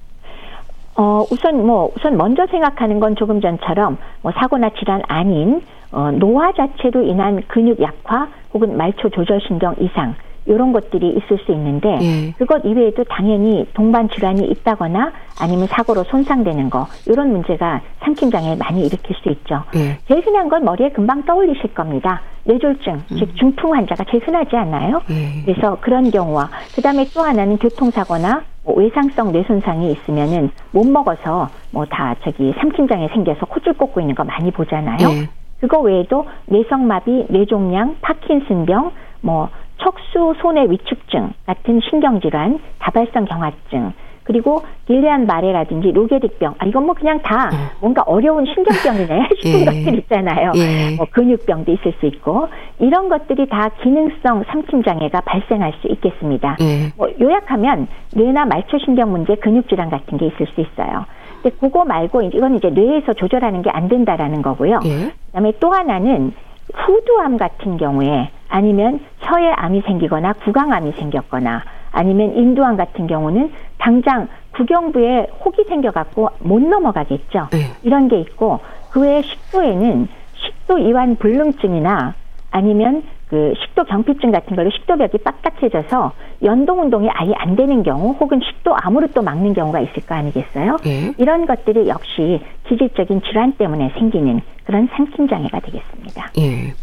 [SPEAKER 4] 어, 우선 뭐 우선 먼저 생각하는 건 조금 전처럼 뭐 사고나 질환 아닌 어, 노화 자체로 인한 근육 약화 혹은 말초 조절 신경 이상 이런 것들이 있을 수 있는데 예. 그것 이외에도 당연히 동반 질환이 있다거나 아니면 사고로 손상되는 거 이런 문제가 삼킴 장애 많이 일으킬 수 있죠. 예. 제일 흔한 건 머리에 금방 떠올리실 겁니다. 뇌졸중, 음. 즉 중풍 환자가 제일 흔하지 않나요? 예. 그래서 그런 경우와 그다음에 또 하나는 교통사고나 뭐 외상성 뇌손상이 있으면은 못 먹어서 뭐 다 저기 삼킴 장애 생겨서 코줄 꽂고 있는 거 많이 보잖아요. 예. 그거 외에도 뇌성마비, 뇌종양, 파킨슨병, 뭐 척수 손의 위축증 같은 신경질환, 다발성 경화증, 그리고 길리안 마레라든지 로게릭병, 아, 이건 뭐 그냥 다 예. 뭔가 어려운 신경병이네 싶은 예. 것들 있잖아요. 예. 뭐 근육병도 있을 수 있고, 이런 것들이 다 기능성 삼킴장애가 발생할 수 있겠습니다. 예. 뭐 요약하면 뇌나 말초신경 문제, 근육질환 같은 게 있을 수 있어요. 근데 그거 말고 이건 이제 뇌에서 조절하는 게 안 된다라는 거고요. 예. 그다음에 또 하나는 후두암 같은 경우에 아니면 혀에 암이 생기거나 구강암이 생겼거나 아니면 인두암 같은 경우는 당장 구경부에 혹이 생겨갖고 못 넘어가겠죠. 네. 이런 게 있고 그 외에 식도에는 식도 이완 불능증이나 아니면 그 식도 경피증 같은 걸로 식도벽이 빡빡해져서 연동 운동이 아예 안 되는 경우 혹은 식도 암으로 또 막는 경우가 있을 거 아니겠어요? 예. 이런 것들이 역시 기질적인 질환 때문에 생기는 그런 상심 장애가 되겠습니다. 예.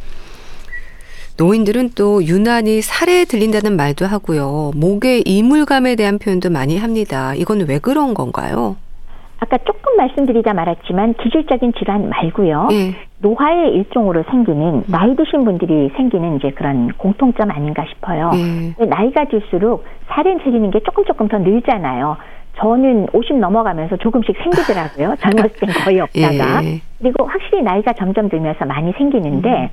[SPEAKER 1] 노인들은 또 유난히 살에 들린다는 말도 하고요. 목에 이물감에 대한 표현도 많이 합니다. 이건 왜 그런 건가요?
[SPEAKER 4] 아까 조금 말씀드리다 말았지만 기질적인 질환 말고요. 예. 노화의 일종으로 생기는 나이 드신 분들이 생기는 이제 그런 공통점 아닌가 싶어요. 예. 나이가 들수록 살이 생기는 게 조금 조금 더 늘잖아요. 저는 50 넘어가면서 조금씩 생기더라고요. 젊었을 땐 거의 없다가. 예. 그리고 확실히 나이가 점점 들면서 많이 생기는데 음.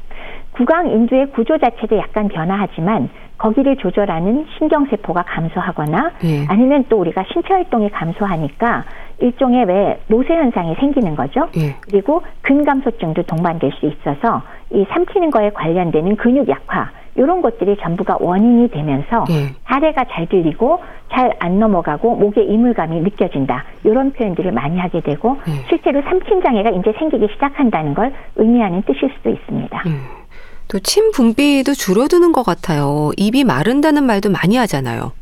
[SPEAKER 4] 구강 인두의 구조 자체도 약간 변화하지만 거기를 조절하는 신경세포가 감소하거나 예. 아니면 또 우리가 신체 활동이 감소하니까 일종의 왜 노쇠 현상이 생기는 거죠. 예. 그리고 근감소증도 동반될 수 있어서 이 삼키는 거에 관련되는 근육 약화 이런 것들이 전부가 원인이 되면서 예. 사례가 잘 들리고 잘 안 넘어가고 목에 이물감이 느껴진다 이런 표현들을 많이 하게 되고 예. 실제로 삼킨 장애가 이제 생기기 시작한다는 걸 의미하는 뜻일 수도 있습니다. 예.
[SPEAKER 1] 또침 분비도 줄어드는 것 같아요. 입이 마른다는 말도 많이 하잖아요.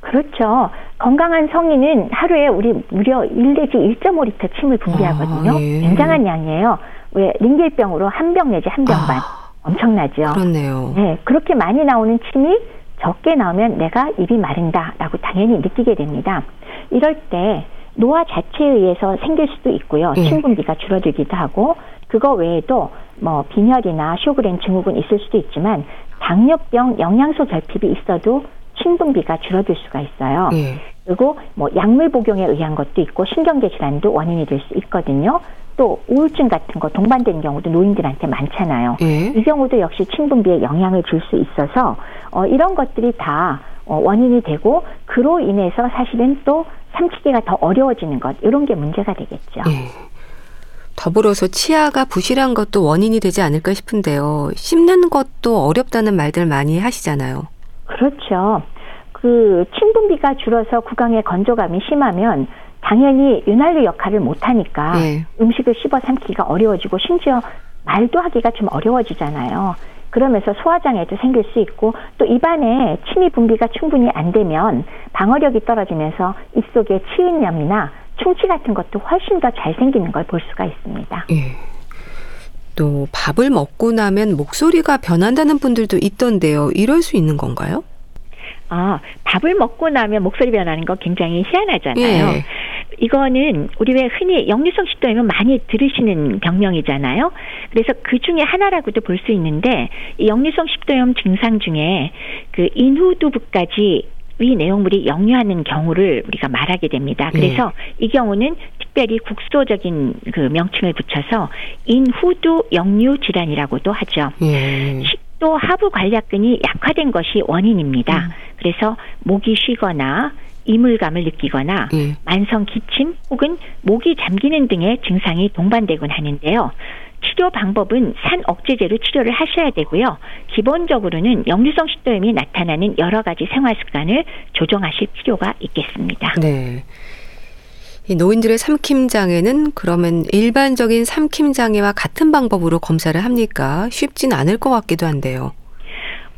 [SPEAKER 4] 그렇죠. 건강한 성인은 하루에 우리 무려 1 내지 1.5리터 침을 분비하거든요. 아, 예. 굉장한 양이에요. 왜 링겔병으로 한 병 내지 한 병 반. 아. 엄청나죠.
[SPEAKER 1] 그렇네요.
[SPEAKER 4] 네, 그렇게 많이 나오는 침이 적게 나오면 내가 입이 마른다라고 당연히 느끼게 됩니다. 이럴 때 노화 자체에 의해서 생길 수도 있고요. 네. 침분비가 줄어들기도 하고 그거 외에도 뭐 빈혈이나 쇼그렌 증후군 있을 수도 있지만 당뇨병 영양소 결핍이 있어도 침분비가 줄어들 수가 있어요. 네. 그리고 뭐 약물 복용에 의한 것도 있고 신경계 질환도 원인이 될 수 있거든요. 또 우울증 같은 거 동반되는 경우도 노인들한테 많잖아요. 예. 이 경우도 역시 침분비에 영향을 줄 수 있어서 어, 이런 것들이 다 어, 원인이 되고 그로 인해서 사실은 또 삼키기가 더 어려워지는 것 이런 게 문제가 되겠죠. 예.
[SPEAKER 1] 더불어서 치아가 부실한 것도 원인이 되지 않을까 싶은데요. 씹는 것도 어렵다는 말들 많이 하시잖아요.
[SPEAKER 4] 그렇죠. 그 침분비가 줄어서 구강의 건조감이 심하면 당연히 윤활유 역할을 못하니까 네. 음식을 씹어 삼키기가 어려워지고 심지어 말도 하기가 좀 어려워지잖아요. 그러면서 소화장애도 생길 수 있고 또 입안에 침이 분비가 충분히 안 되면 방어력이 떨어지면서 입속에 치은염이나 충치 같은 것도 훨씬 더 잘 생기는 걸 볼 수가 있습니다. 예.
[SPEAKER 1] 또 밥을 먹고 나면 목소리가 변한다는 분들도 있던데요. 이럴 수 있는 건가요?
[SPEAKER 4] 아, 밥을 먹고 나면 목소리 변하는 거 굉장히 희한하잖아요. 예. 이거는 우리 왜 흔히 역류성 식도염은 많이 들으시는 병명이잖아요. 그래서 그 중에 하나라고도 볼 수 있는데 이 역류성 식도염 증상 중에 그 인후두부까지 위 내용물이 역류하는 경우를 우리가 말하게 됩니다. 예. 그래서 예. 이 경우는 특별히 국소적인 그 명칭을 붙여서 인후두 역류 질환이라고도 하죠. 예. 식도 하부 관략근이 약화된 것이 원인입니다. 음. 그래서 목이 쉬거나 이물감을 느끼거나 예. 만성 기침 혹은 목이 잠기는 등의 증상이 동반되곤 하는데요. 치료 방법은 산 억제제로 치료를 하셔야 되고요. 기본적으로는 역류성 식도염이 나타나는 여러 가지 생활 습관을 조정하실 필요가 있겠습니다. 네.
[SPEAKER 1] 이 노인들의 삼킴 장애는 그러면 일반적인 삼킴 장애와 같은 방법으로 검사를 합니까? 쉽진 않을 것 같기도 한데요.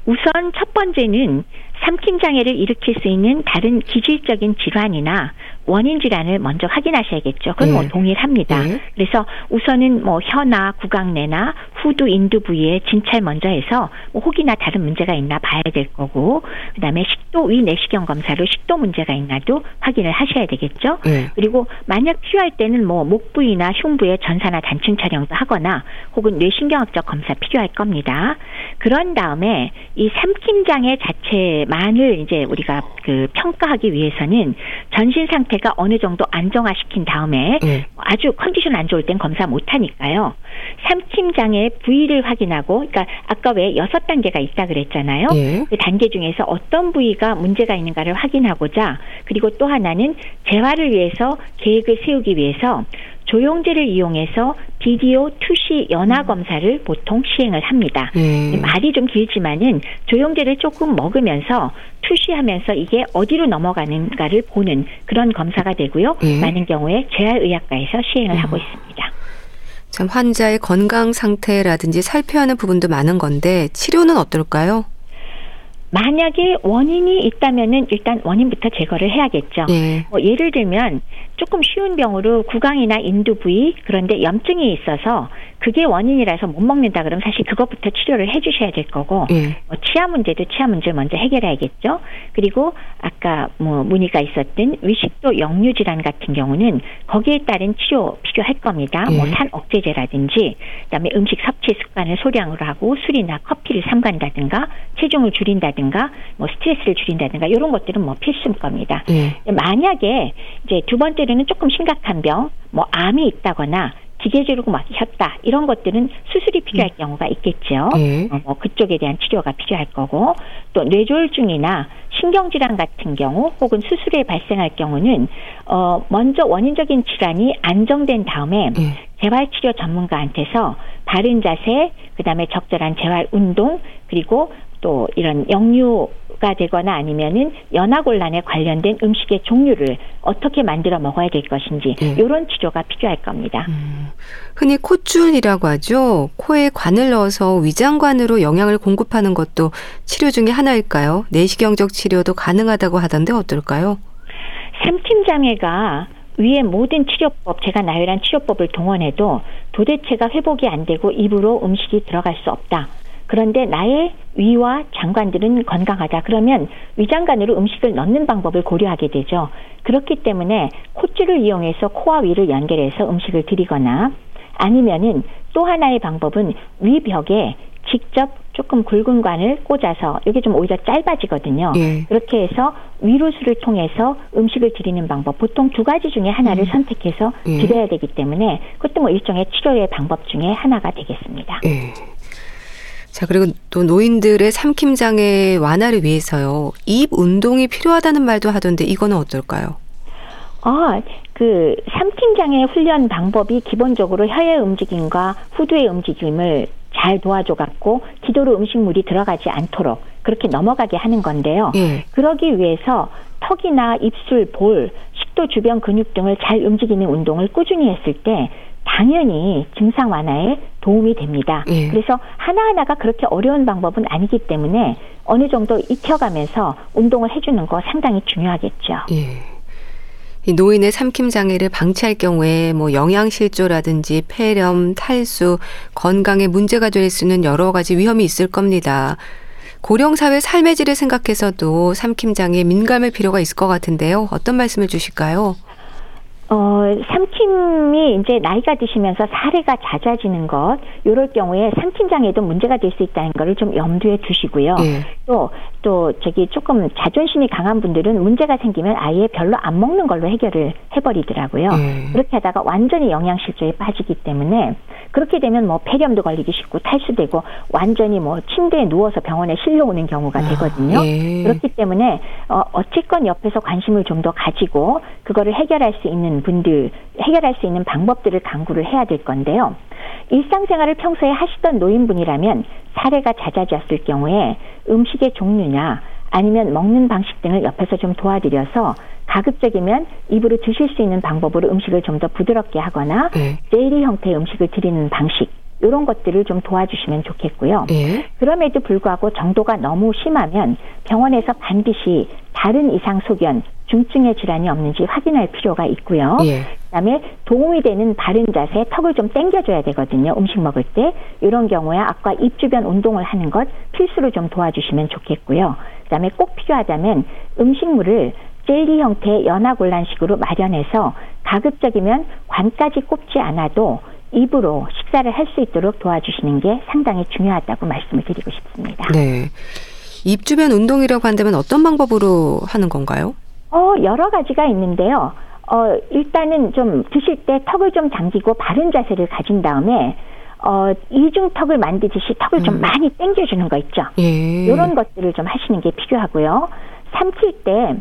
[SPEAKER 4] 우선 첫 번째는 삼킴 장애를 일으킬 수 있는 다른 기질적인 질환이나 원인 질환을 먼저 확인하셔야겠죠. 그건 뭐 네. 뭐 동일합니다. 네. 그래서 우선은 뭐 혀나 구강내나 후두 인두 부위에 진찰 먼저 해서 뭐 혹이나 다른 문제가 있나 봐야 될 거고 그다음에 식도 위 내시경 검사로 식도 문제가 있나도 확인을 하셔야 되겠죠. 네. 그리고 만약 필요할 때는 뭐 목 부위나 흉부에 전사나 단층 촬영도 하거나 혹은 뇌신경학적 검사 필요할 겁니다. 그런 다음에 이 삼킴 장애 자체 만을 이제 우리가 그 평가하기 위해서는 전신 상태 상태가 어느 정도 안정화시킨 다음에 네. 아주 컨디션 안 좋을 땐 검사 못 하니까요. 삼킴 장애 부위를 확인하고 그러니까 아까 왜 여섯 단계가 있다 그랬잖아요. 네. 그 단계 중에서 어떤 부위가 문제가 있는가를 확인하고자 그리고 또 하나는 재활을 위해서 계획을 세우기 위해서 조영제를 이용해서 비디오 투시 연화 검사를 보통 시행을 합니다. 음. 말이 좀 길지만은 조영제를 조금 먹으면서 투시하면서 이게 어디로 넘어가는가를 보는 그런 검사가 되고요. 음. 많은 경우에 재활의학과에서 시행을 음. 하고 있습니다.
[SPEAKER 1] 참 환자의 건강 상태라든지 살펴야 하는 부분도 많은 건데 치료는 어떨까요?
[SPEAKER 4] 만약에 원인이 있다면은 일단 원인부터 제거를 해야겠죠. 네. 뭐 예를 들면 조금 쉬운 병으로 구강이나 인두 부위 그런데 염증이 있어서 그게 원인이라서 못 먹는다 그러면 사실 그것부터 치료를 해주셔야 될 거고 예. 뭐 치아 문제도 치아 문제를 먼저 해결해야겠죠. 그리고 아까 뭐 문의가 있었던 위식도 역류 질환 같은 경우는 거기에 따른 치료 필요할 겁니다. 뭐 예. 뭐산 억제제라든지 그다음에 음식 섭취 습관을 소량으로 하고 술이나 커피를 삼간다든가 체중을 줄인다든가 뭐 스트레스를 줄인다든가 이런 것들은 뭐 필수일 겁니다. 예. 만약에 이제 두 번째 로는 조금 심각한 병, 뭐 암이 있다거나 기계적으로 막혔다 이런 것들은 수술이 필요할 음. 경우가 있겠죠. 네. 어, 뭐 그쪽에 대한 치료가 필요할 거고 또 뇌졸중이나 신경질환 같은 경우 혹은 수술에 발생할 경우는 어 먼저 원인적인 질환이 안정된 다음에 네. 재활치료 전문가한테서 바른 자세, 그 다음에 적절한 재활 운동, 그리고 또 이런 역류 가 되거나 아니면은 연화곤란에 관련된 음식의 종류를 어떻게 만들어 먹어야 될 것인지 네. 이런 치료가 필요할 겁니다. 음,
[SPEAKER 1] 흔히 콧줄이라고 하죠. 코에 관을 넣어서 위장관으로 영양을 공급하는 것도 치료 중의 하나일까요? 내시경적 치료도 가능하다고 하던데 어떨까요?
[SPEAKER 4] 삼킴 장애가 위의 모든 치료법, 제가 나열한 치료법을 동원해도 도대체가 회복이 안 되고 입으로 음식이 들어갈 수 없다. 그런데 나의 위와 장관들은 건강하다. 그러면 위장관으로 음식을 넣는 방법을 고려하게 되죠. 그렇기 때문에 콧줄을 이용해서 코와 위를 연결해서 음식을 드리거나 아니면은 또 하나의 방법은 위벽에 직접 조금 굵은 관을 꽂아서 이게 좀 오히려 짧아지거든요. 예. 그렇게 해서 위로수를 통해서 음식을 드리는 방법 보통 두 가지 중에 하나를 음. 선택해서 예. 드려야 되기 때문에 그것도 뭐 일종의 치료의 방법 중에 하나가 되겠습니다. 예.
[SPEAKER 1] 자, 그리고 또 노인들의 삼킴 장애 완화를 위해서요. 입 운동이 필요하다는 말도 하던데 이거는 어떨까요?
[SPEAKER 4] 아, 그 삼킴 장애 훈련 방법이 기본적으로 혀의 움직임과 후두의 움직임을 잘 도와줘 갖고 기도로 음식물이 들어가지 않도록 그렇게 넘어가게 하는 건데요. 예. 그러기 위해서 턱이나 입술, 볼, 식도 주변 근육 등을 잘 움직이는 운동을 꾸준히 했을 때 당연히 증상 완화에 도움이 됩니다. 예. 그래서 하나하나가 그렇게 어려운 방법은 아니기 때문에 어느 정도 익혀가면서 운동을 해주는 거 상당히 중요하겠죠. 예.
[SPEAKER 1] 이 노인의 삼킴 장애를 방치할 경우에 뭐 영양 실조라든지 폐렴, 탈수, 건강에 문제가 될 수 있는 여러 가지 위험이 있을 겁니다. 고령 사회 삶의 질을 생각해서도 삼킴 장애에 민감할 필요가 있을 것 같은데요. 어떤 말씀을 주실까요?
[SPEAKER 4] 어, 삼킴이 이제 나이가 드시면서 사례가 잦아지는 것, 이럴 경우에 삼킴장애도 문제가 될 수 있다는 것을 좀 염두에 두시고요. 예. 또, 또, 저기 조금 자존심이 강한 분들은 문제가 생기면 아예 별로 안 먹는 걸로 해결을 해버리더라고요. 예. 그렇게 하다가 완전히 영양실조에 빠지기 때문에 그렇게 되면 뭐 폐렴도 걸리기 쉽고 탈수되고 완전히 뭐 침대에 누워서 병원에 실려 오는 경우가 아, 되거든요. 아, 예. 그렇기 때문에 어, 어쨌건 옆에서 관심을 좀 더 가지고 그거를 해결할 수 있는 분들 해결할 수 있는 방법들을 강구를 해야 될 건데요. 일상생활을 평소에 하시던 노인분이라면 사례가 잦아졌을 경우에 음식의 종류냐 아니면 먹는 방식 등을 옆에서 좀 도와드려서 가급적이면 입으로 드실 수 있는 방법으로 음식을 좀 더 부드럽게 하거나 네. 젤리 형태의 음식을 드리는 방식 이런 것들을 좀 도와주시면 좋겠고요. 예. 그럼에도 불구하고 정도가 너무 심하면 병원에서 반드시 다른 이상 소견, 중증의 질환이 없는지 확인할 필요가 있고요. 예. 그다음에 도움이 되는 바른 자세, 턱을 좀 당겨줘야 되거든요. 음식 먹을 때 이런 경우에 아까 입 주변 운동을 하는 것 필수로 좀 도와주시면 좋겠고요. 그다음에 꼭 필요하다면 음식물을 젤리 형태의 연화곤란식으로 마련해서 가급적이면 관까지 꼽지 않아도 입으로 식사를 할 수 있도록 도와주시는 게 상당히 중요하다고 말씀을 드리고 싶습니다.
[SPEAKER 1] 네. 입 주변 운동이라고 한다면 어떤 방법으로 하는 건가요?
[SPEAKER 4] 어, 여러 가지가 있는데요. 어, 일단은 좀 드실 때 턱을 좀 당기고 바른 자세를 가진 다음에 어, 이중턱을 만드듯이 턱을 음. 좀 많이 당겨주는 거 있죠. 예. 이런 것들을 좀 하시는 게 필요하고요. 삼킬 때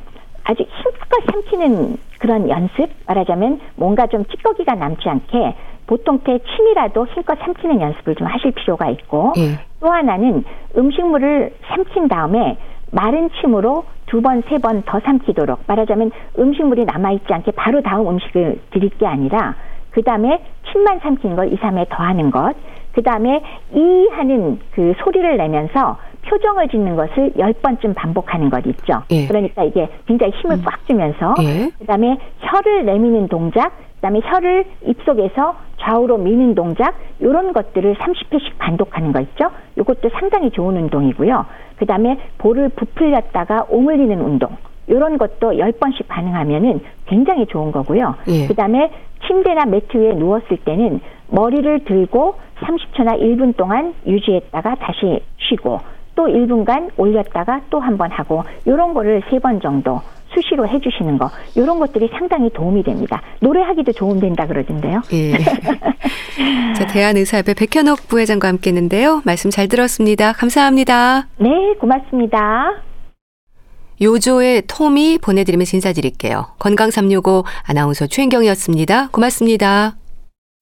[SPEAKER 4] 아주 힘껏 삼키는 그런 연습 말하자면 뭔가 좀 찌꺼기가 남지 않게 보통 때 침이라도 힘껏 삼키는 연습을 좀 하실 필요가 있고 예. 또 하나는 음식물을 삼킨 다음에 마른 침으로 두 번, 세 번 더 삼키도록 말하자면 음식물이 남아있지 않게 바로 다음 음식을 드릴 게 아니라 그 다음에 침만 삼키는 걸 2, 3회 더 하는 것, 그 다음에 이 하는 그 소리를 내면서 표정을 짓는 것을 열 번쯤 반복하는 것 있죠. 예. 그러니까 이게 굉장히 힘을 음. 꽉 주면서 예. 그다음에 혀를 내미는 동작, 그다음에 혀를 입속에서 좌우로 미는 동작 이런 것들을 30회씩 반복하는 거 있죠. 이것도 상당히 좋은 운동이고요. 그다음에 볼을 부풀렸다가 오물리는 운동. 이런 것도 10번씩 반응하면은 굉장히 좋은 거고요. 예. 그다음에 침대나 매트 위에 누웠을 때는 머리를 들고 30초나 1분 동안 유지했다가 다시 쉬고 또 1분간 올렸다가 또 한 번 하고 이런 거를 세 번 정도 수시로 해주시는 거 이런 것들이 상당히 도움이 됩니다. 노래하기도 도움 된다 그러던데요. 예.
[SPEAKER 1] 자, 대한의사협회 백현옥 부회장과 함께했는데요. 말씀 잘 들었습니다. 감사합니다.
[SPEAKER 4] 네, 고맙습니다.
[SPEAKER 1] 요조의 톰이 보내드리면서 인사드릴게요. 건강365 아나운서 최인경이었습니다. 고맙습니다.